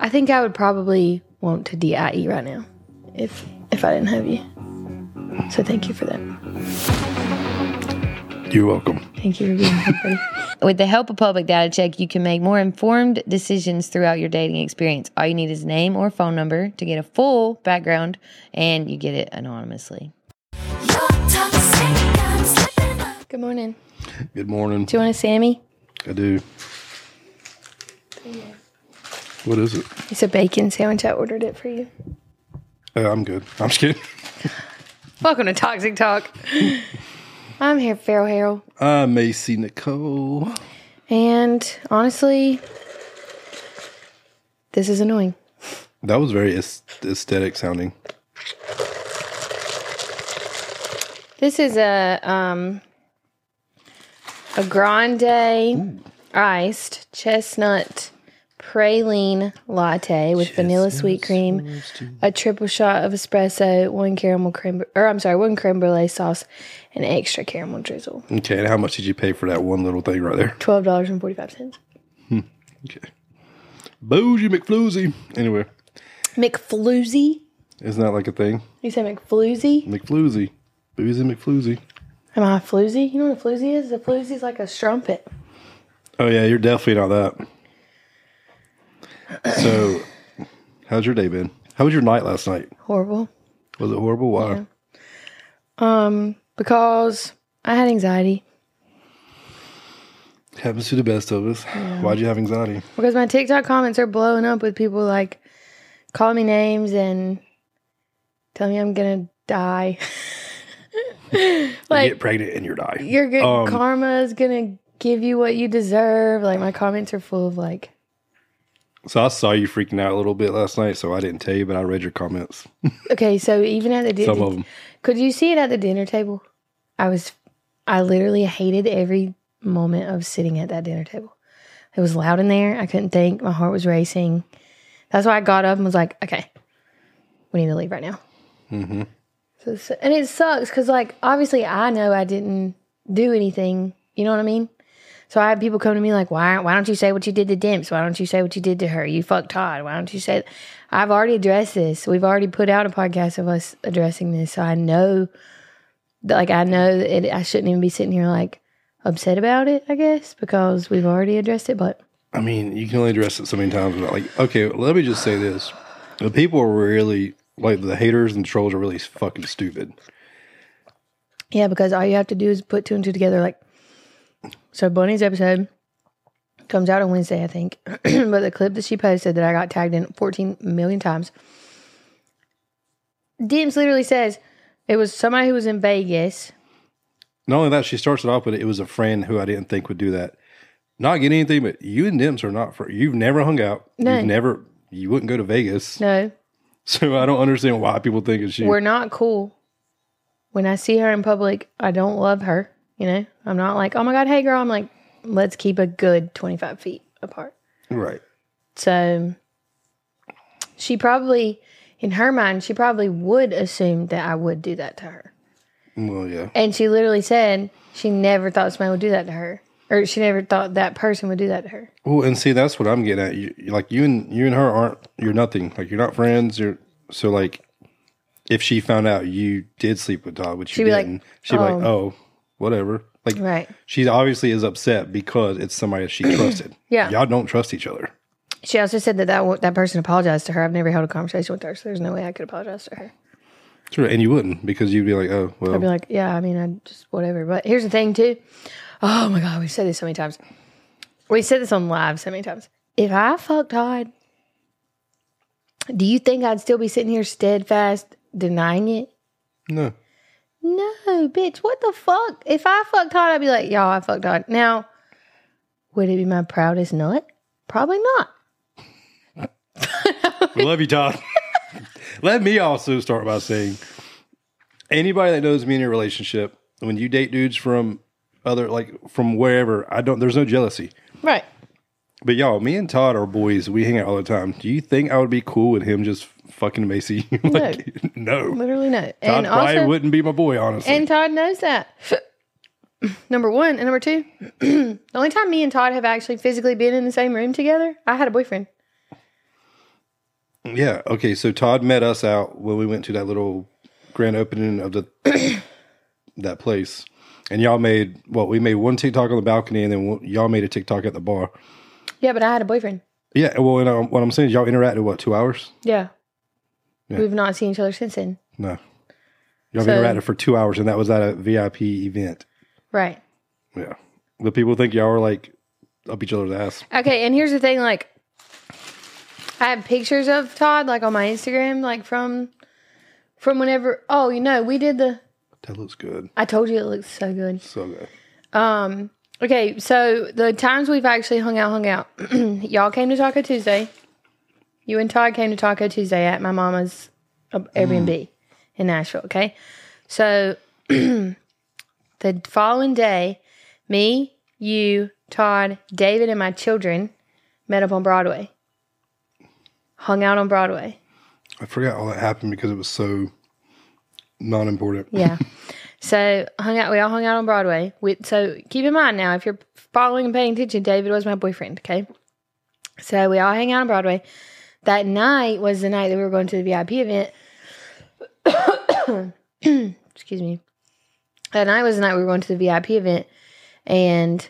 I think I would probably want to DIE right now if if I didn't have you. So thank you for that. You're welcome. Thank you for being here. With the help of Public Data Check, you can make more informed decisions throughout your dating experience. All you need is name or phone number to get a full background, and you get it anonymously. Good morning. Good morning. Do you want a Sammy? I do. What is it? It's a bacon sandwich. I ordered it for you. Uh, I'm good. I'm just kidding. Welcome to Toxic Talk. I'm here, Farrell Harold. I'm Macy Nicole. And honestly, this is annoying. That was very aesthetic sounding. This is a um a grande iced chestnut praline latte with vanilla sweet cream, a triple shot of espresso, one caramel creme or I'm sorry, one creme brulee sauce, and extra caramel drizzle. Okay, and how much did you pay for that one little thing right there? Twelve dollars and forty five cents. Hmm, okay. Bougie McFloozy. Anyway, McFloozy. isn't that like a thing? You say McFloozy? McFloozy. Boozy McFloozy. Am I a floozy? You know what a floozy is? A floozy is like a strumpet. Oh yeah, you're definitely not that. So, how's your day been? How was your night last night? Horrible. Was it horrible? Why? Um, because I had anxiety. Happens to the best of us. Why'd you have anxiety? Because my TikTok comments are blowing up with people like calling me names and telling me I'm gonna die. You like get pregnant and you're die. your good Um, karma is gonna give you what you deserve. Like my comments are full of like, So I saw you freaking out a little bit last night, so I didn't tell you, but I read your comments. okay, so even at the dinner, Some of them. could you see it at the dinner table? I was, I literally hated every moment of sitting at that dinner table. It was loud in there. I couldn't think. My heart was racing. That's why I got up and was like, okay, we need to leave right now. Mm-hmm. So, and it sucks because, like, obviously, I know I didn't do anything. You know what I mean? So I have people come to me like, "Why? Why don't you say what you did to Dimps? Why don't you say what you did to her? You fucked Todd. Why don't you say?" I've already addressed this. We've already put out a podcast of us addressing this, so I know, that, like, I know that it, I shouldn't even be sitting here like upset about it. I guess because we've already addressed it, but I mean, you can only address it so many times. But like, okay, let me just say this: the people are really like the haters and trolls are really fucking stupid. Yeah, because all you have to do is put two and two together. Like, so Bunny's episode comes out on Wednesday, I think. but the clip that she posted that I got tagged in 14 million times, Dimps literally says it was somebody who was in Vegas. Not only that, she starts it off with it was a friend who I didn't think would do that. Not get anything, but you and Dimps are not for. You've never hung out. No. You've never. You wouldn't go to Vegas, No, so I don't understand why people think it's you. we're not cool. When I see her in public, I don't love her. You know, I'm not like, oh my God, hey girl. I'm like, let's keep a good 25 feet apart. right. So she probably, in her mind, she probably would assume that I would do that to her. Well, yeah. And she literally said she never thought somebody would do that to her. Or she never thought that person would do that to her. Well, and see, that's what I'm getting at. You, like you and you and her aren't. You're nothing. Like you're not friends. You're so like. If she found out you did sleep with Todd, which She'd be like, didn't, she'd be like, "Oh, oh. Whatever." Like, Right. she obviously is upset because it's somebody that she trusted. Yeah. y'all don't trust each other. She also said that that, that person apologized to her. I've never held a conversation with her, so there's no way I could apologize to her. Sure, and you wouldn't because you'd be like, "Oh, well, I'd be like, yeah, I mean, I just whatever. But here's the thing, too. Oh my God, we've said this so many times. We said this on live so many times. If I fucked Todd, do you think I'd still be sitting here steadfast denying it? no." No, bitch, what the fuck? If I fucked Todd, I'd be like, y'all, I fucked Todd. Now, would it be my proudest nut? Probably not. We love you, Todd. Let me also start by saying anybody that knows me in a relationship, when you date dudes from other like from wherever, I don't there's no jealousy. Right. But y'all, me and Todd are boys. We hang out all the time. Do you think I would be cool with him just fucking Macy? like, no. Literally no. Todd and probably also, wouldn't be my boy, honestly. and Todd knows that. number one. And number two, the only time me and Todd have actually physically been in the same room together, I had a boyfriend. Yeah. Okay. So Todd met us out when we went to that little grand opening of the that place, and y'all made well, we made one TikTok on the balcony, and then y'all made a TikTok at the bar. Yeah, but I had a boyfriend. Yeah. Well, and, um, what I'm saying is y'all interacted what two hours? Yeah. Yeah. We've not seen each other since then. No. Y'all So- interacted for two hours, and that was at a VIP event. Right. Yeah. The people think y'all are like up each other's ass. Okay, and here's the thing, like I have pictures of Todd like on my Instagram, like from from whenever oh, you know, we did the That looks good. I told you it looks so good. So good. Um okay, so the times we've actually hung out, hung out. Y'all came to Taco Tuesday. You and Todd came to Taco Tuesday at my mama's uh, Airbnb in Nashville, okay? So the following day, me, you, Todd, David, and my children met up on Broadway. Hung out on Broadway. I forgot all that happened because it was so non important. Yeah. so hung out. We all hung out on Broadway. We, so keep in mind now, if you're following and paying attention, David was my boyfriend. Okay. So we all hang out on Broadway. That night was the night that we were going to the VIP event. Excuse me. That night was the night we were going to the VIP event, and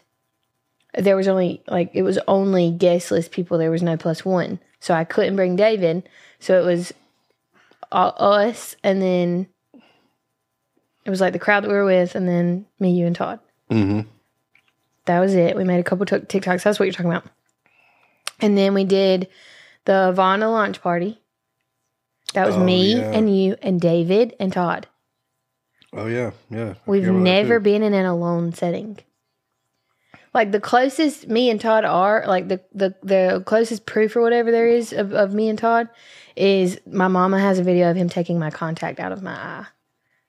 there was only like it was only guest list people. There was no plus one, so I couldn't bring David. So it was all, us, and then it was like the crowd that we were with, and then me, you, and Todd. hmm That was it. We made a couple t- TikToks. That's what you're talking about. And then we did the Vonna launch party. That was Oh, me yeah. and you and David and Todd. Oh yeah, yeah. I We've forgot about that, never been in an alone setting. Like the closest me and Todd are, like the the, the closest proof or whatever there is of, of me and Todd is my mama has a video of him taking my contact out of my eye.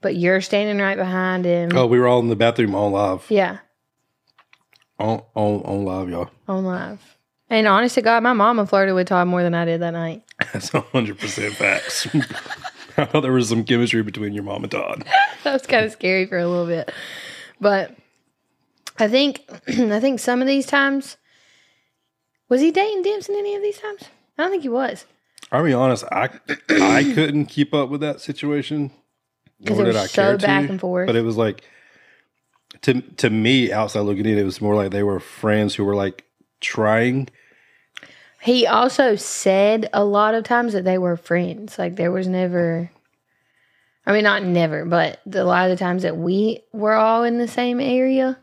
But you're standing right behind him. Oh, we were all in the bathroom on live, Yeah, on on on live, y'all. on live. And honest to God, my mom mama flirted with Todd more than I did that night. That's hundred percent facts. I thought there was some chemistry between your mom and Todd. that was kind of scary for a little bit. But I think I think some of these times was he dating Dimps in any of these times? I don't think he was. I'll be honest, I I couldn't keep up with that situation. 'Cause nor it did was I so care back to, and forth. But it was like to to me outside looking in, it was more like they were friends who were like trying. He also said a lot of times that they were friends. Like there was never I mean not never, but the, a lot of the times that we were all in the same area,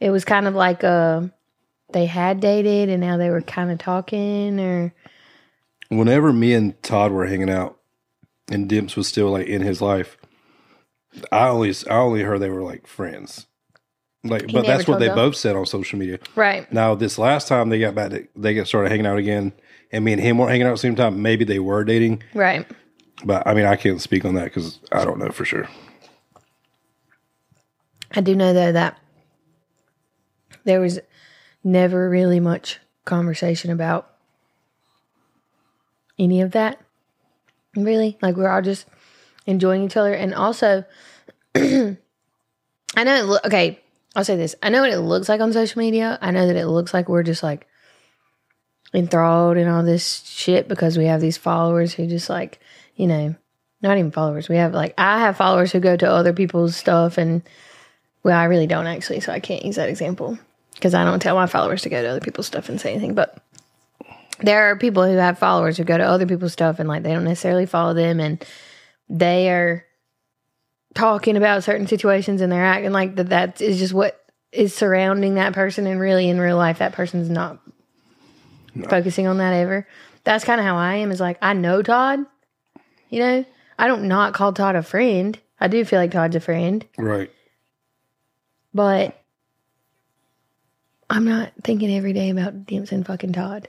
it was kind of like uh they had dated and now they were kind of talking or Whenever me and Todd were hanging out, and Dimps was still like in his life, I only I only heard they were like friends. Like, but that's what they y'all? both said on social media. right. Now, this last time they got back, to, they got started hanging out again, and me and him weren't hanging out at the same time. Maybe they were dating, Right. but I mean, I can't speak on that because I don't know for sure. I do know though that there was never really much conversation about any of that. Really, like we're all just enjoying each other, and also, I know. Okay, I'll say this: I know what it looks like on social media. I know that it looks like we're just like enthralled in all this shit because we have these followers who just like, you know, not even followers. We have like I have followers who go to other people's stuff and well, I really don't actually, so I can't use that example because I don't tell my followers to go to other people's stuff and say anything. But there are people who have followers who go to other people's stuff and like they don't necessarily follow them and they are talking about certain situations and they're acting like that that is just what is surrounding that person and really in real life that person's not focusing on that ever. That's kind of how I am is like I know Todd, you know. I don't not call Todd a friend. I do feel like Todd's a friend. Right. But I'm not thinking every day about Dimps and fucking Todd.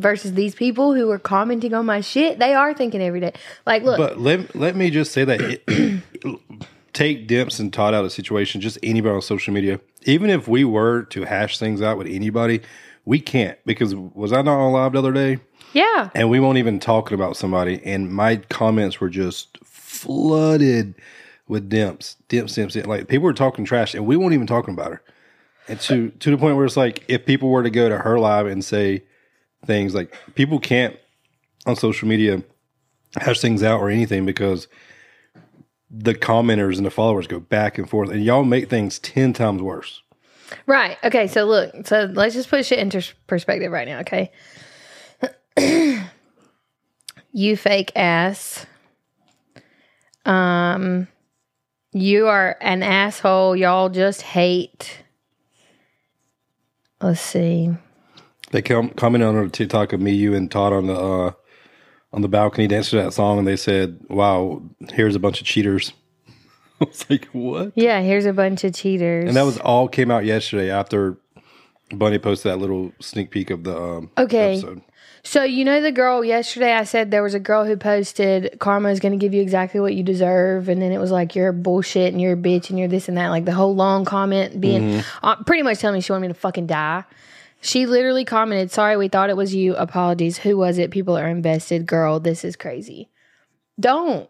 Versus these people who are commenting on my shit, they are thinking every day. Like, look, But let let me just say that it, take Dimps and Todd out of the situation. Just anybody on social media, even if we were to hash things out with anybody, we can't because was I not on live the other day? yeah, and we weren't even talking about somebody, and my comments were just flooded with dimps, dimps, dimps. dimps. Like people were talking trash, and we weren't even talking about her. And to to the point where it's like, if people were to go to her live and say things like, people can't on social media hash things out or anything because the commenters and the followers go back and forth, and y'all make things ten times worse. Right. Okay. So look. So let's just put shit into perspective right now. Okay. you fake ass. Um, you are an asshole. Y'all just hate. Let's see. They com- commented on a TikTok of me, you, and Todd on the uh, on the balcony dancing to that song, and they said, "Wow, here's a bunch of cheaters." I was like, "What?" Yeah, here's a bunch of cheaters. And that was all came out yesterday after Bunny posted that little sneak peek of the um, Okay. episode. So you know the girl yesterday I said there was a girl who posted karma is going to give you exactly what you deserve and then it was like you're bullshit and you're a bitch and you're this and that like the whole long comment being uh, pretty much telling me she wanted me to fucking die. She literally commented, "Sorry, we thought it was you. Apologies. Who was it? People are invested. Girl, this is crazy. Don't."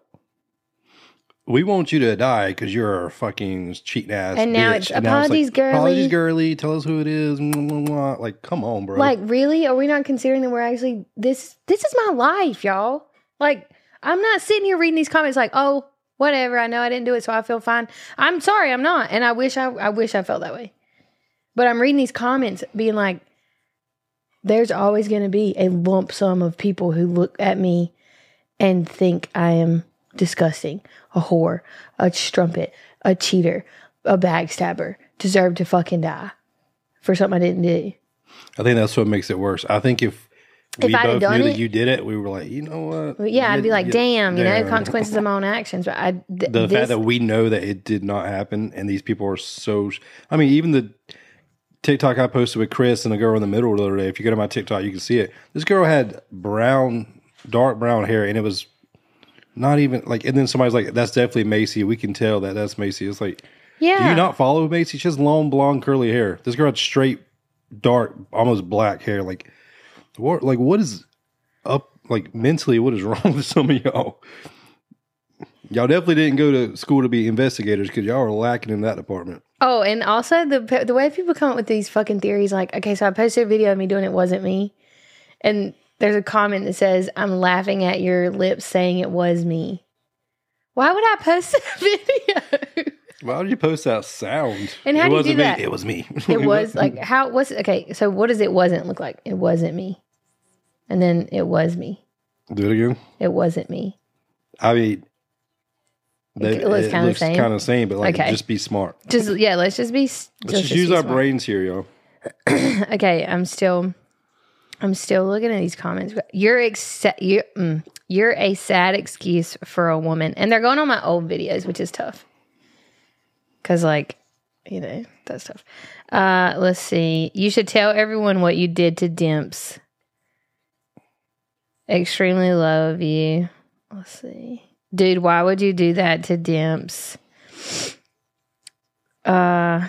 We want you to die because you're a fucking cheating ass. And now bitch. it's, And now "Apologies, girly." Apologies, girly. Tell us who it is. Mwah, mwah, mwah. Like, come on, bro. Like, really? Are we not considering that we're actually this this is my life, y'all. Like, I'm not sitting here reading these comments like, "Oh, whatever. I know I didn't do it, so I feel fine." I'm sorry, I'm not. And I wish I I wish I felt that way. But I'm reading these comments being like there's always going to be a lump sum of people who look at me and think I am disgusting, a whore, a strumpet, a cheater, a backstabber, deserve to fucking die for something I didn't do. I think that's what makes it worse. I think if If we I'd have both done knew it- that you did it, we were like, you know what? Yeah, I'd be like, damn, you know, consequences of my own actions. But I, th- the this, fact that we know that it did not happen and these people are so i mean even the tiktok i posted with chris and a girl in the middle the other day. If you go to my tiktok you can see it. This girl had brown dark brown hair and it was not even like and then somebody's like that's definitely macy. We can tell that that's macy. It's like yeah, do you not follow macy? She has long blonde curly hair. This girl had straight dark almost black hair. Like what like what is up like mentally what is wrong with some of y'all Y'all definitely didn't go to school to be investigators because y'all are lacking in that department. Oh, and also the the way people come up with these fucking theories, like, okay, so I posted a video of me doing it wasn't me, and there's a comment that says, "I'm laughing at your lips saying it was me." Why would I post a video? Why would you post that sound? And how it do you wasn't do me. that? It was me. it was like how what's okay? So what does it wasn't look like? It wasn't me, and then it was me. Do it again. It wasn't me. I mean, It looks kinda looks same. kind of same, but like Okay. just be smart. Just yeah, let's just be. s- Let's just, be use our smart. brains here, y'all. okay, I'm still, I'm still looking at these comments. You're ex- you, mm, you're a sad excuse for a woman, and they're going on my old videos, which is tough. Cause like, you know, that's tough. Uh, let's see. You should tell everyone what you did to Dimps. Extremely love you. Let's see, dude. Why would you do that to Dimps? Uh.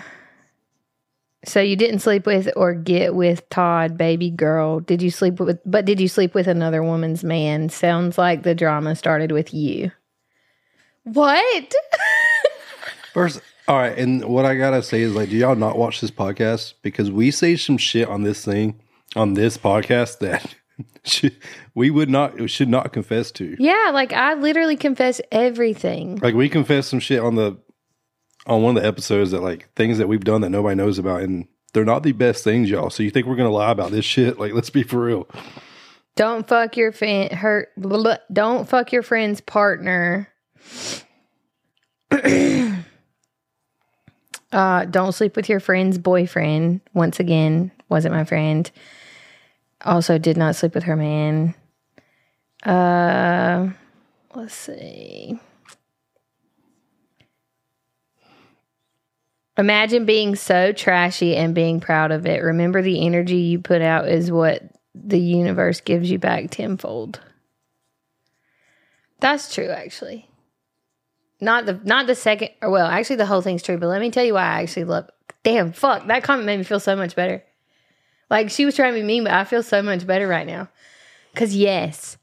So you didn't sleep with or get with Todd, baby girl. Did you sleep with but did you sleep with another woman's man? Sounds like the drama started with you. What? First, all right, and what I gotta say is like, do y'all not watch this podcast because we say some shit on this thing on this podcast that should, we would not should not confess to. yeah, like I literally confess everything. Like we confess some shit on the on one of the episodes that like things that we've done that nobody knows about, and they're not the best things, y'all. So you think we're gonna lie about this shit? Like, let's be for real. Don't fuck your fan blah, don't fuck your friend's partner. uh don't sleep with your friend's boyfriend. Once again, wasn't my friend. Also did not sleep with her man. Uh let's see. Imagine being so trashy and being proud of it. Remember the energy you put out is what the universe gives you back tenfold. That's true actually. Not the not the second or well, actually the whole thing's true, but let me tell you why I actually love damn fuck. That comment made me feel so much better. Like she was trying to be mean, but I feel so much better right now. Cause yes,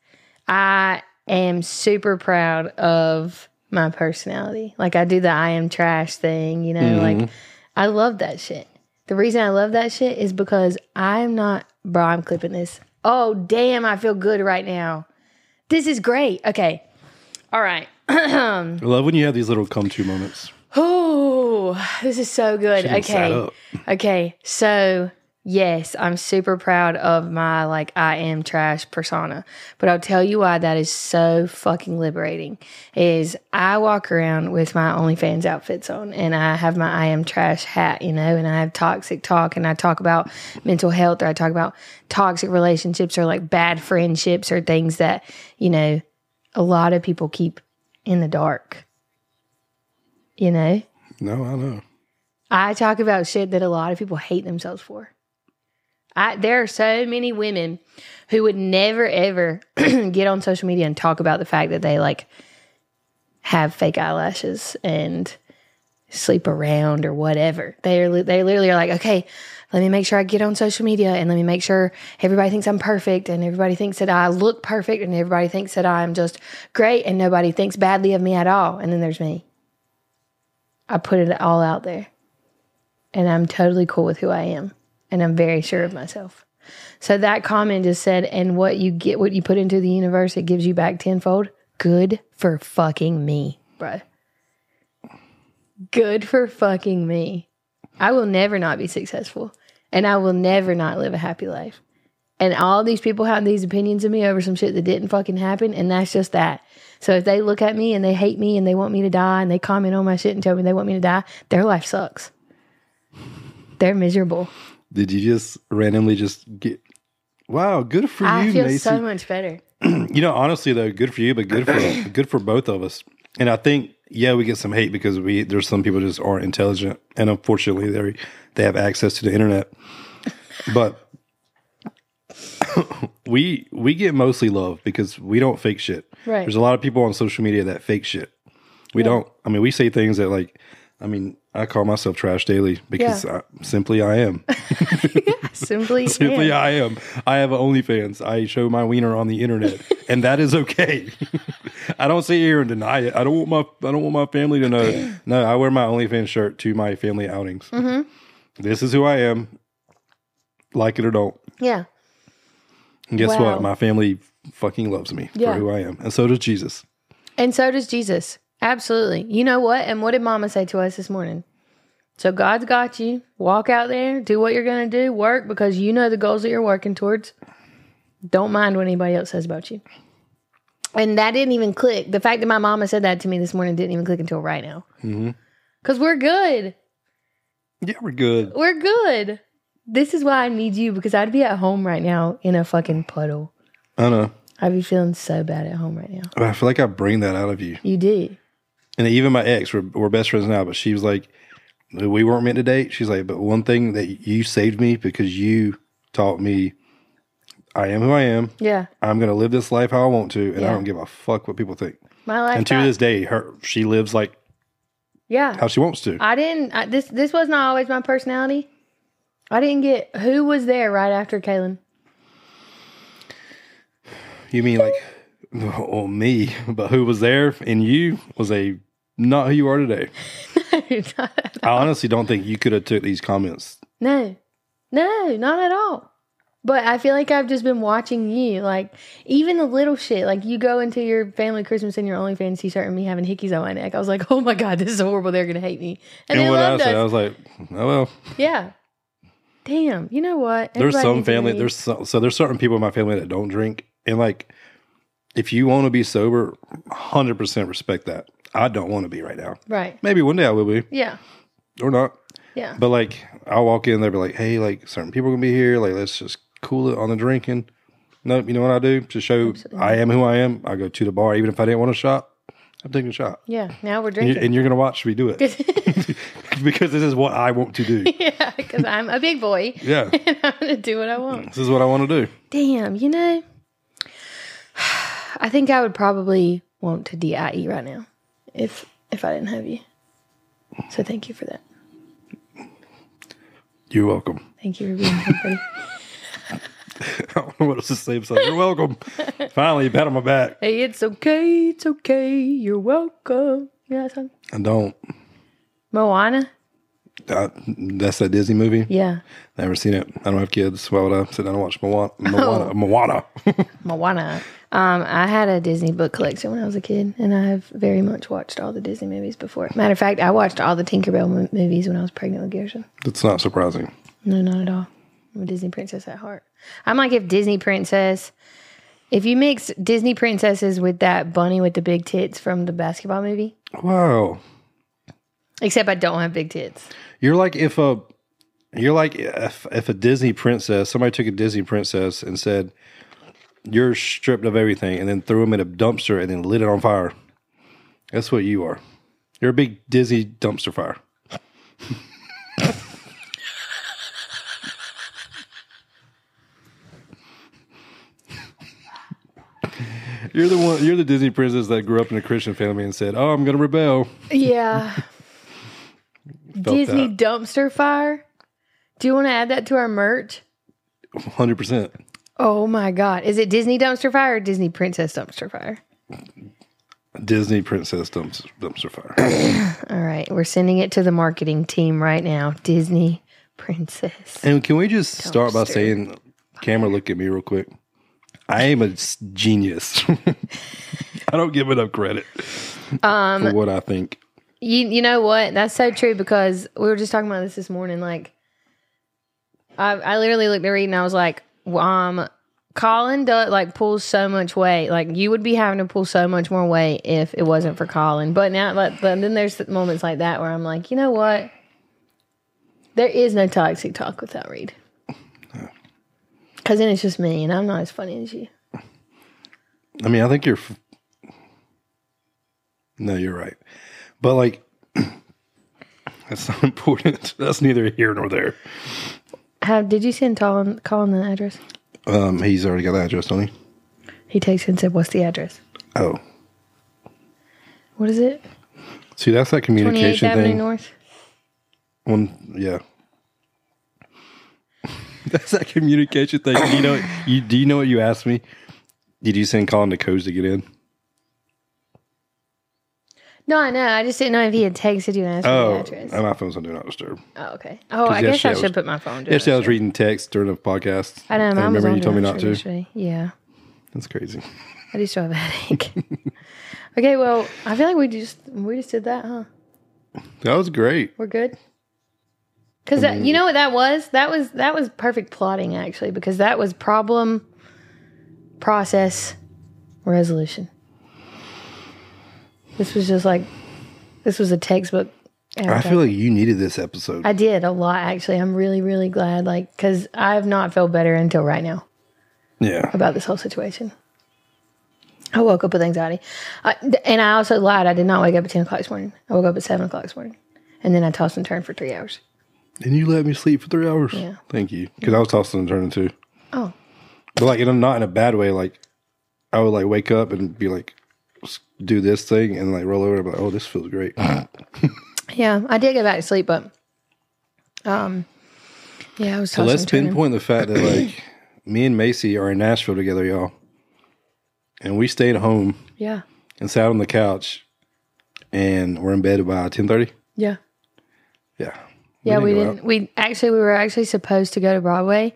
I am super proud of my personality. Like I do the I am trash thing, you know, like mm-hmm. I love that shit. The reason I love that shit is because I'm not bro, I'm clipping this. Oh damn, I feel good right now. This is great. Okay. All right. I love when you have these little come to moments. Oh, this is so good. Okay. Okay. So, yes, I'm super proud of my like I am trash persona. But I'll tell you why that is so fucking liberating is I walk around with my OnlyFans outfits on and I have my I am trash hat, you know, and I have toxic talk and I talk about mental health or I talk about toxic relationships or like bad friendships or things that, you know, a lot of people keep in the dark. You know? No, I know. I talk about shit that a lot of people hate themselves for. I there are so many women who would never ever get on social media and talk about the fact that they like have fake eyelashes and sleep around or whatever. They are they literally are like, okay, let me make sure I get on social media and let me make sure everybody thinks I'm perfect and everybody thinks that I look perfect and everybody thinks that I'm just great and nobody thinks badly of me at all. And then there's me. I put it all out there and I'm totally cool with who I am and I'm very sure of myself. So that comment just said, and what you get, what you put into the universe, it gives you back tenfold. Good for fucking me, bro. Good for fucking me. I will never not be successful and I will never not live a happy life. And all these people have these opinions of me over some shit that didn't fucking happen. And that's just that. So if they look at me and they hate me and they want me to die and they comment on my shit and tell me they want me to die, their life sucks. They're miserable. Did you just randomly just get? Wow, good for you? I you, feel Macy. so much better. you know, honestly though, good for you, but good for good for both of us. And I think, yeah, we get some hate because we there's some people just aren't intelligent, and unfortunately, they they have access to the internet. But we we get mostly love because we don't fake shit. Right. There's a lot of people on social media that fake shit. We don't. I mean, we say things that like. I mean, I call myself trash daily because Yeah. I, simply I am. Simply, Simply, am. I am. I have an OnlyFans. I show my wiener on the internet, and that is okay. I don't sit here and deny it. I don't want my I don't want my family to know. No, I wear my OnlyFans shirt to my family outings. Mm-hmm. This is who I am. Like it or don't. Yeah. And guess Wow. what? My family fucking loves me Yeah. for who I am, and so does Jesus. And so does Jesus. Absolutely. You know what? And what did mama say to us this morning? So God's got you. Walk out there, do what you're going to do, work because you know the goals that you're working towards. Don't mind what anybody else says about you. And that didn't even click. The fact that my mama said that to me this morning didn't even click until right now. Mm-hmm. Because we're good. Yeah, we're good. We're good. This is why I need you because I'd be at home right now in a fucking puddle. I know. I'd be feeling so bad at home right now. I feel like I bring that out of you. You do. And even my ex, we're, we're best friends now, but she was like, we weren't meant to date. She's like, but one thing that you saved me because you taught me I am who I am. Yeah. I'm going to live this life how I want to, and Yeah. I don't give a fuck what people think. My life. And to got- this day, her she lives like yeah. how she wants to. I didn't. I, this this was not always my personality. I didn't get who was there right after Kaylin. You mean like, oh me, but who was there and you was a not who you are today. I honestly don't think you could have took these comments. no, no, not at all. But I feel like I've just been watching you, like even the little shit. Like you go into your family Christmas in your OnlyFans t-shirt and me having hickeys on my neck. I was like, oh my god, this is horrible. They're gonna hate me. And, And what I said, I was like, oh well. yeah. Damn. You know what? there's some family there's so, so there's certain people in my family that don't drink and like if you want to be sober 100% respect that i don't want to be right now right. maybe one day i will be Yeah. or not Yeah. but like i'll walk in they'll be like hey like certain people are gonna be here like let's just cool it on the drinking nope you know what i do to show i am who i am i go to the bar even if i didn't want a shot i'm taking a shot yeah. Now we're and, you, drinking. and you're gonna watch me do it because this is what i want to do yeah, because I'm a big boy. yeah and I'm gonna do what I want. this is what i want to do Damn, you know, I think I would probably want to DIE right now if if I didn't have you. So thank you for that. you're welcome Thank you for being here, buddy. I don't know what else to say. So you're welcome. Finally, you pat on my back. Hey, it's okay, it's okay. You're welcome. You know that song? I don't. Moana. Uh, that's that Disney movie. Yeah. Never seen it. I don't have kids. Why would I sit down and watch Moana? Moana. Moana. Moana. Um, I had a Disney book collection when I was a kid, and I have very much watched all the Disney movies before. Matter of fact, I watched all the Tinkerbell mo- movies when I was pregnant with Gershon. That's not surprising. No, not at all. I'm a Disney princess at heart. I'm like if Disney princess, if you mix Disney princesses with that bunny with the big tits from the basketball movie, Wow. Except I don't have big tits. You're like if a you're like if if a Disney princess somebody took a Disney princess and said you're stripped of everything and then threw them in a dumpster and then lit it on fire. That's what you are. You're a big Disney dumpster fire. You're the one. You're the Disney princess that grew up in a Christian family and said, "Oh, I'm going to rebel." Yeah. Disney that. dumpster fire. Do you want to add that to our merch? Hundred percent. Oh my God. Is it Disney dumpster fire or Disney princess dumpster fire? Disney princess dumpster, dumpster fire. All right. We're sending it to the marketing team right now. Disney princess. And can we just start by saying, camera, look at me real quick. I am a genius. I don't give enough credit Um, for what I think. You you know what? That's so true because we were just talking about this this morning. Like, I I literally looked at Reed and I was like, well, um, Colin does like pulls so much weight. Like you would be having to pull so much more weight if it wasn't for Colin. But now, like, but then there's moments like that where I'm like, you know what? There is no toxic talk without Reed. Because then it's just me, and I'm not as funny as you. I mean, I think you're. F- no, you're right. But like, that's not important. That's neither here nor there. Have did you send Colin Colin the address? Um, he's already got the address, don't he? He texted and said, "What's the address? Oh, What is it? see, that's that 28th communication Avenue thing. North." One, yeah. That's that communication thing. You know? You do you know what you asked me? Did you send Colin the codes to get in? No, I know. I just didn't know if he had texted you and asked Oh, for the address. and my phone's on do not disturb. oh, okay. Oh, I guess I I should was- put my phone. down. Yesterday I was reading text during the podcast. I know. Was remember you told me not to. yesterday. Yeah, That's crazy. I do still have a headache. okay, well, I feel like we just we just did that, huh? That was great. We're good. Because you mm. know what that was? That was that was perfect plotting actually, because that was problem, process, resolution. This was just like, this was a textbook. I feel like you needed this episode. I did a lot actually. I'm really really glad, like, because I have not felt better until right now. yeah. about this whole situation. I woke up with anxiety. I, and I also lied. I did not wake up at 10 o'clock this morning. I woke up at 7 o'clock this morning. And then I tossed and turned for three hours. And you let me sleep for three hours. Yeah. Thank you. Because I was tossing and turning too. Oh, But like, in a, not in a bad way. Like, I would like wake up and be like, do this thing and like roll over and be like, oh, this feels great. yeah. I did get back to sleep, but um, yeah, I was So tossing let's and turning. pinpoint the fact that like me and Macy are in Nashville together, y'all. And we stayed home Yeah. and sat on the couch and we're in bed by ten thirty. Yeah. Yeah. Yeah, we go didn't. out. We actually we were actually supposed to go to Broadway,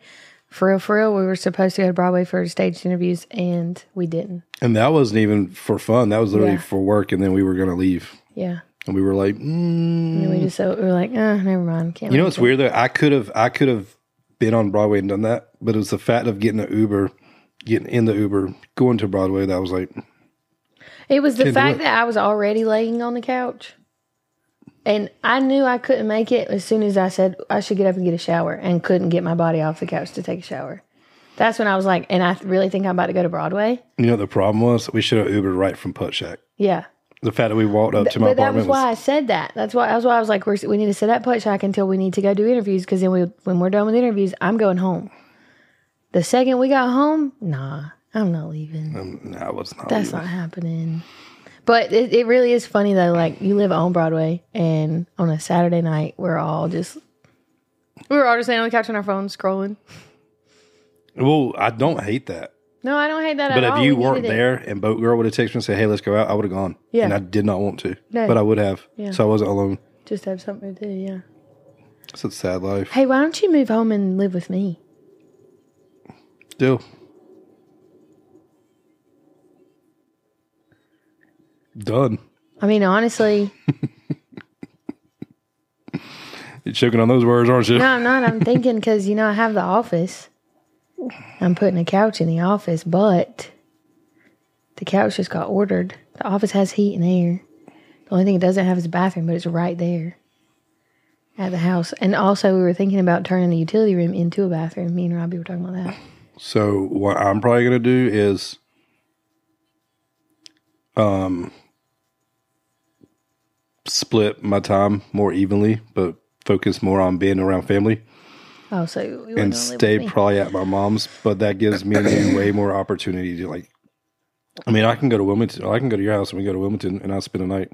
for real, for real. We were supposed to go to Broadway for staged interviews, and we didn't. And that wasn't even for fun. That was literally Yeah. for work. And then we were gonna leave. Yeah, And we were like, mm. and we just so we were like, oh, never mind. Can't you know what's to-" weird though? I could have I could have been on Broadway and done that, but it was the fact of getting an Uber, getting in the Uber, going to Broadway that was like, It was the fact that I was already laying on the couch. And I knew I couldn't make it as soon as I said I should get up and get a shower and couldn't get my body off the couch to take a shower. That's when I was like, and I really think I'm about to go to Broadway. you know what the problem was? We should have Ubered right from Puttshack. Yeah. The fact that we walked up to my but that was apartment why I said that. That's why that's why I was like, we're, we need to sit at Puttshack until we need to go do interviews because then we, when we're done with interviews, I'm going home. The second we got home, nah, I'm not leaving. um, no, it was not. That's leaving. not happening. But it, it really is funny though. Like you live on Broadway, and on a Saturday night, we're all just we were all just sitting on the couch on our phones scrolling. Well, I don't hate that. No, I don't hate that But at if all. you We weren't there and Boat Girl would have texted me and said, "Hey, let's go out," I would have gone. Yeah. and I did not want to, No. but I would have. Yeah. So I wasn't alone. just have something to do. Yeah, It's a sad life. Hey, why don't you move home and live with me? Still. Done. I mean, honestly, You're choking on those words, aren't you? no, I'm not. I'm thinking because you know I have the office. I'm putting a couch in the office, but the couch just got ordered. The office has heat and air. The only thing it doesn't have is a bathroom, but it's right there at the house. And also, we were thinking about turning the utility room into a bathroom. Me and Robbie were talking about that. So what I'm probably gonna do is, um, split my time more evenly, but focus more on being around family Oh, so we and stay with me. probably at my mom's. But that gives me way more opportunity to like. I mean, I can go to Wilmington. I can go to your house and we go to Wilmington, and I spend a night.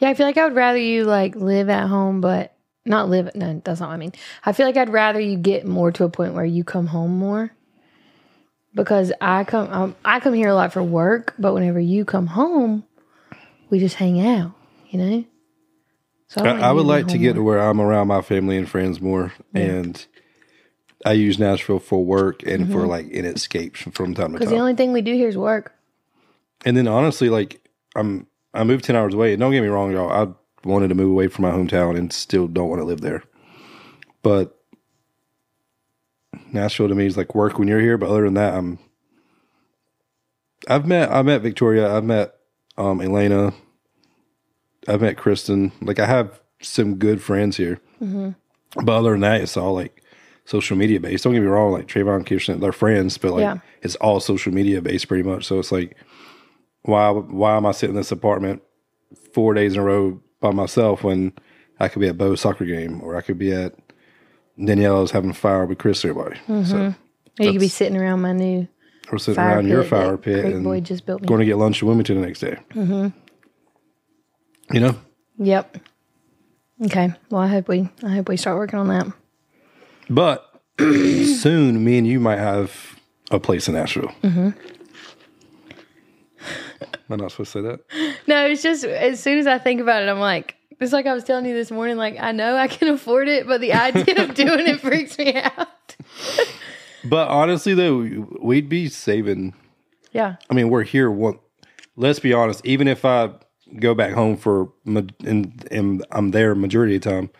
Yeah, I feel like I would rather you like live at home, but not live. No, that's not what I mean. I feel like I'd rather you get more to a point where you come home more. Because I come, um, I come here a lot for work, but whenever you come home, we just hang out. You know. So I, I would like to get to where I'm around my family and friends more, and I use Nashville for work and for like an escape from time to Mm-hmm. Because the only thing we do here is work. And then honestly, like I'm, I moved ten hours away. And don't get me wrong, y'all. I wanted to move away from my hometown and still don't want to live there. But Nashville to me is like work when you're here. But other than that, I'm. I've met I met Victoria. I've met um, Elena. I've met Kristen. Like I have some good friends here. But other than that, it's all like social media based. Don't get me wrong, like Trayvon Kirsten, they're friends, but like Yeah. it's all social media based pretty much. So it's like why why am I sitting in this apartment four days in a row by myself when I could be at Bo's soccer game or I could be at Danielle's having a fire with Chris and everybody. Mm-hmm. So you could be sitting around my new we're sitting fire around pit your fire pit and Boy just built me. going to get lunch in Wilmington the next day. Mm-hmm. You know, Yep. Okay. Well, I hope we I hope we start working on that. but soon me and you might have a place in Nashville. Mm-hmm. Am I not supposed to say that? No, it's just as soon as I think about it, I'm like, it's like I was telling you this morning. Like I know I can afford it, but the idea of doing it freaks me out. But honestly, though, we'd be saving Yeah. I mean, we're here. One, let's be honest. Even if I go back home for and, and I'm there majority of the time,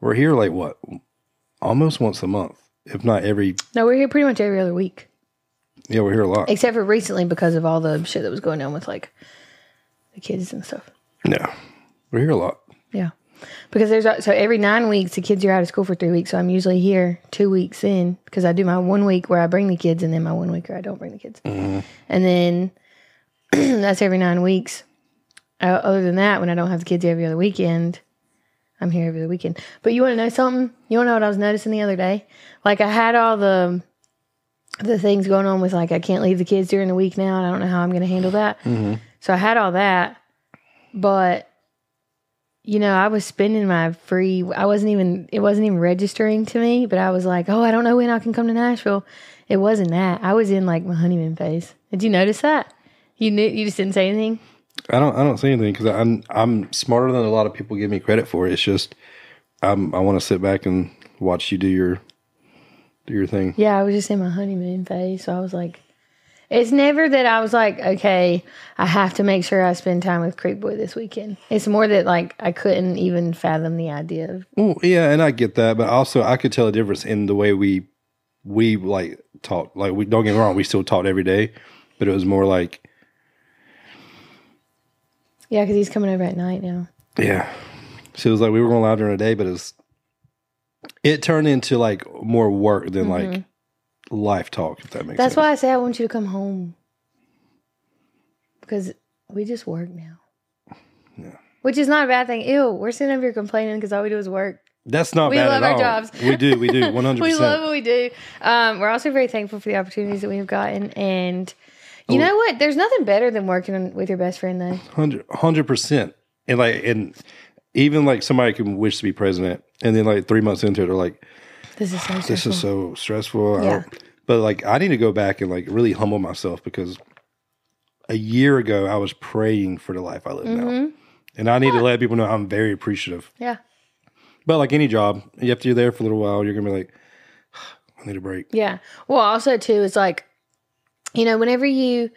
we're here like what, almost once a month, if not every. No, we're here pretty much every other week, Yeah, we're here a lot. except for recently because of all the shit that was going on with like the kids and stuff. Yeah, we're here a lot. Yeah. Because there's so every nine weeks the kids are out of school for three weeks, so I'm usually here two weeks in because I do my one week where I bring the kids and then my one week where I don't bring the kids, mm-hmm. and then that's every nine weeks. Uh, other than that, when I don't have the kids every other weekend, I'm here every other weekend. But you want to know something? You want to know what I was noticing the other day? Like I had all the the things going on with like I can't leave the kids during the week now, and I don't know how I'm going to handle that. So I had all that, but you know, I was spending my free. I wasn't even. It wasn't even registering to me. But I was like, oh, I don't know when I can come to Nashville. It wasn't that. I was in like my honeymoon phase. Did you notice that? You knew. You just didn't say anything. I don't. I don't say anything because I'm I'm smarter than a lot of people give me credit for. It's just I'm I want to sit back and watch you do your do your thing. Yeah, I was just in my honeymoon phase. So I was like, it's never that I was like, okay, I have to make sure I spend time with Creek Boy this weekend. It's more that like I couldn't even fathom the idea of. Well, yeah, and I get that, but also I could tell a difference in the way we we like talk. Like we don't get me wrong, we still talked every day, but it was more like Yeah, because he's coming over at night now. yeah. So it was like we were going loud during the day, but it's it turned into like more work than like life talk. If that makes Mm-hmm. That's sense. why I say I want you to come home. Because we just work now. Yeah. Which is not a bad thing. Ew, we're sitting over here complaining because all we do is work. That's not We bad love at our all. jobs. We do, we do, one hundred We love what we do. Um, we're also very thankful for the opportunities that we've gotten. And you Oh. know what? There's nothing better than working with your best friend, though. Hundred percent. And like, and even like somebody can wish to be president, and then like three months into it, they're like, This is so this stressful. is so stressful. Yeah. But like, I need to go back and like really humble myself because a year ago I was praying for the life I live Mm-hmm. now, and I need to let people know I'm very appreciative. yeah. But like any job, you have to be there for a little while. You're gonna be like, I need a break. Yeah. Well, also too, it's like, you know, whenever you,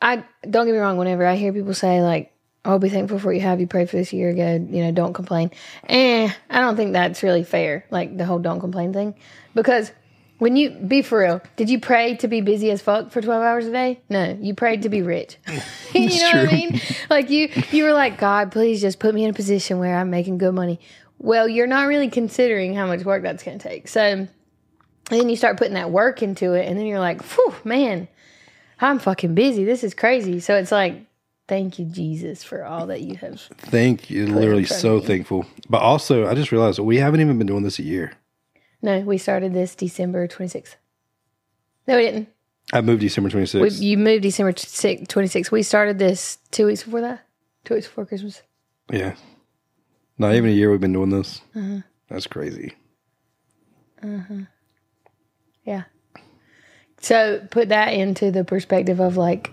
I don't get me wrong. Whenever I hear people say like, "Oh, be thankful for what you have," you prayed for this year ago. You know, don't complain. Eh, I don't think that's really fair. Like the whole "don't complain" thing, because when you be for real, did you pray to be busy as fuck for twelve hours a day? No, you prayed to be rich. you know what I mean? Like you, you were like, God, please just put me in a position where I'm making good money. Well, you're not really considering how much work that's going to take. So and then you start putting that work into it, and then you're like, "Whew, man, I'm fucking busy. This is crazy." So it's like, thank you, Jesus, for all that you have. Thank you. Literally so thankful. But also, I just realized we haven't even been doing this a year. No, we started this December 26th. No, we didn't. I moved December We, 26th. you moved December 26th. We started this two weeks before that. Two weeks before Christmas. yeah. Not even a year we've been doing this. Uh-huh. That's crazy. Yeah. So put that into the perspective of like,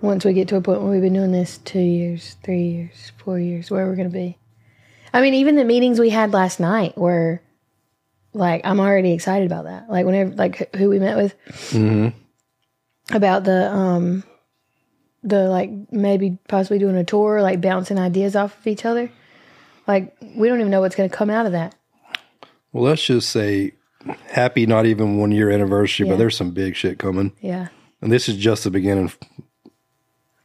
once we get to a point where we've been doing this two years, three years, four years, where we're going to be. I mean, even the meetings we had last night were like, I'm already excited about that. Like, whenever, like, who we met with about the, um, the like maybe possibly doing a tour, like bouncing ideas off of each other. Like, we don't even know what's going to come out of that. Well, let's just say happy, not even one year anniversary, Yeah. but there's some big shit coming. Yeah. And this is just the beginning.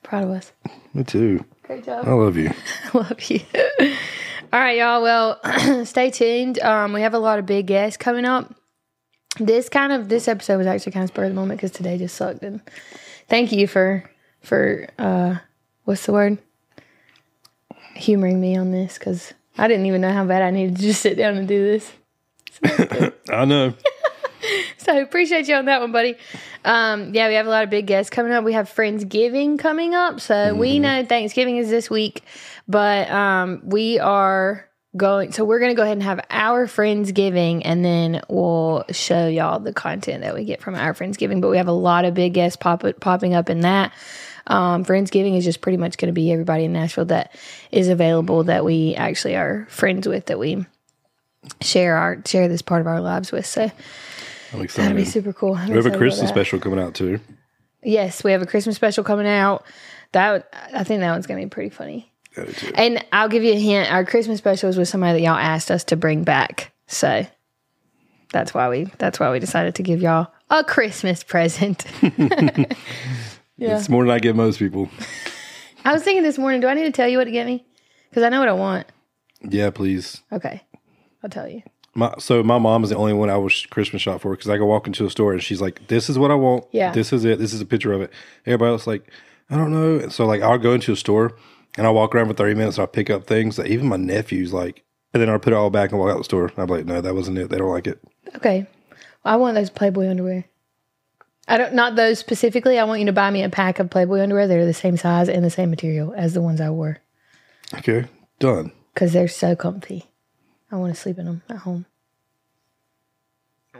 Proud of us. Me too. Great job. I love you. I love you. All right, y'all. Well, stay tuned. Um, we have a lot of big guests coming up. This kind of this episode was actually kind of spur of the moment because today just sucked. And thank you for for uh, what's the word? Humoring me on this because I didn't even know how bad I needed to just sit down and do this. I know. So appreciate you on that one, buddy. Um, yeah, we have a lot of big guests coming up. We have Friendsgiving coming up. So we know Thanksgiving is this week, but um, we are going. So we're going to go ahead and have our Friendsgiving, and then we'll show y'all the content that we get from our Friendsgiving. But we have a lot of big guests pop popping up in that. Um, Friendsgiving is just pretty much going to be everybody in Nashville that is available that we actually are friends with that we share our share this part of our lives with. So I'm That'd be super cool. I'm we have a Christmas special coming out too. Yes, we have a Christmas special coming out. That I think that one's gonna be pretty funny. I do too. And I'll give you a hint. Our Christmas special was with somebody that y'all asked us to bring back. So that's why we that's why we decided to give y'all a Christmas present. yeah. It's more than I get most people. I was thinking this morning, do I need to tell you what to get me? Because I know what I want. Yeah, please. Okay. I'll tell you. My, so my mom is the only one I was Christmas shop for because I go walk into a store and she's like, "This is what I want. Yeah. this is it. This is a picture of it." Everybody else like, "I don't know." And so like I'll go into a store and I'll walk around for thirty minutes and I'll pick up things that even my nephews like, and then I'll put it all back and walk out the store. I'm like, "No, that wasn't it. They don't like it." Okay. I want those Playboy underwear. I don't not those specifically. I want you to buy me a pack of Playboy underwear They're the same size and the same material as the ones I wore. Okay, done. because they're so comfy. I want to sleep in them at home.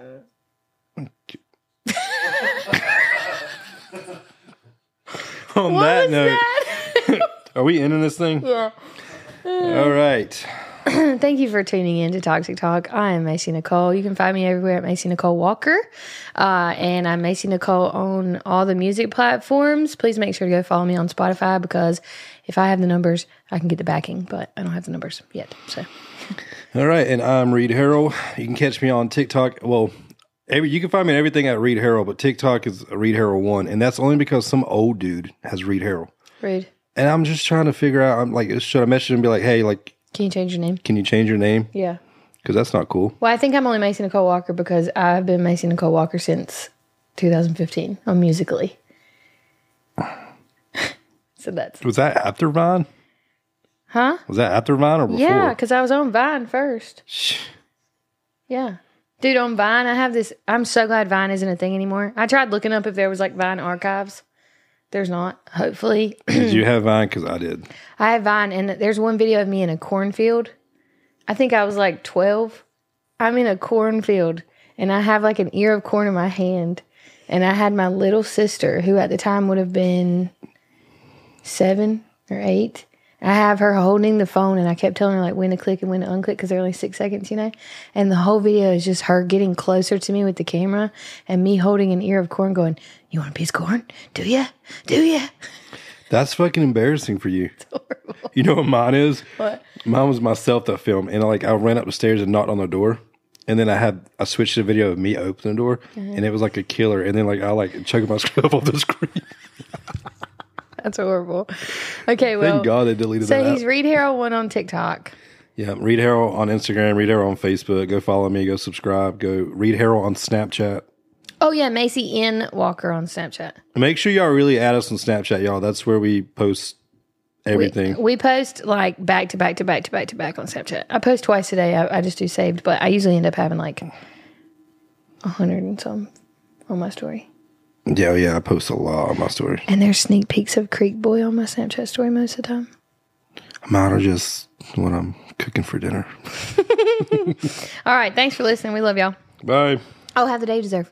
On that note, are we ending this thing? Yeah. All right. Thank you for tuning in to Toxic Talk. I am Macy Nicole. You can find me everywhere at Macy Nicole Walker. Uh, and I'm Macy Nicole on all the music platforms. Please make sure to go follow me on Spotify because if I have the numbers, I can get the backing, but I don't have the numbers yet. So All right, and I'm Reed Harrell. You can catch me on TikTok. Well, every you can find me on everything at Reed Harrell, but TikTok is Reed Harrell one, and that's only because some old dude has Reed Harrell. Reed. And I'm just trying to figure out. I'm like, should I message him and be like, hey, like, Can you change your name? can you change your name? Yeah. Because that's not cool. Well, I think I'm only Macy Nicole Walker because I've been Macy Nicole Walker since 2015 on Musically. so that's Was that after Vine? Huh? Was that after Vine or before? Yeah, because I was on Vine first. Shh. Yeah. Dude, on Vine, I have this. I'm so glad Vine isn't a thing anymore. I tried looking up if there was like Vine archives. There's not. Hopefully. Did you have Vine? Because I did. I have Vine, and there's one video of me in a cornfield. I think I was like 12. I'm in a cornfield, and I have like an ear of corn in my hand. And I had my little sister, who at the time would have been seven or eight, I have her holding the phone, and I kept telling her like when to click and when to unclick because they're only six seconds, you know. And the whole video is just her getting closer to me with the camera, and me holding an ear of corn, going, "You want a piece of corn? Do ya? Do ya?" That's fucking embarrassing for you. You know what mine is? What? Mine was myself that film, and like I ran up the stairs and knocked on the door, and then I had I switched the video of me opening the door, Uh-huh. and it was like a killer, and then like I like chugging myself off the screen. That's horrible. Okay, well, Thank God they deleted so that. he's out. Reed Harrell one on TikTok. Yeah, Reed Harrell on Instagram, Reed Harrell on Facebook. Go follow me, go subscribe, go Reed Harrell on Snapchat. Oh yeah, Macy N Walker on Snapchat. Make sure y'all really add us on Snapchat, y'all. That's where we post We, everything. we post like back to back to back to back to back on Snapchat. I post twice a day. I, I just do saved, but I usually end up having like a hundred and some on my story. Yeah, yeah, I post a lot on my story. And there's sneak peeks of Creek Boy on my Snapchat story most of the time. Mine are just when I'm cooking for dinner. All right, thanks for listening. We love y'all. Bye. Oh, have the day you deserve.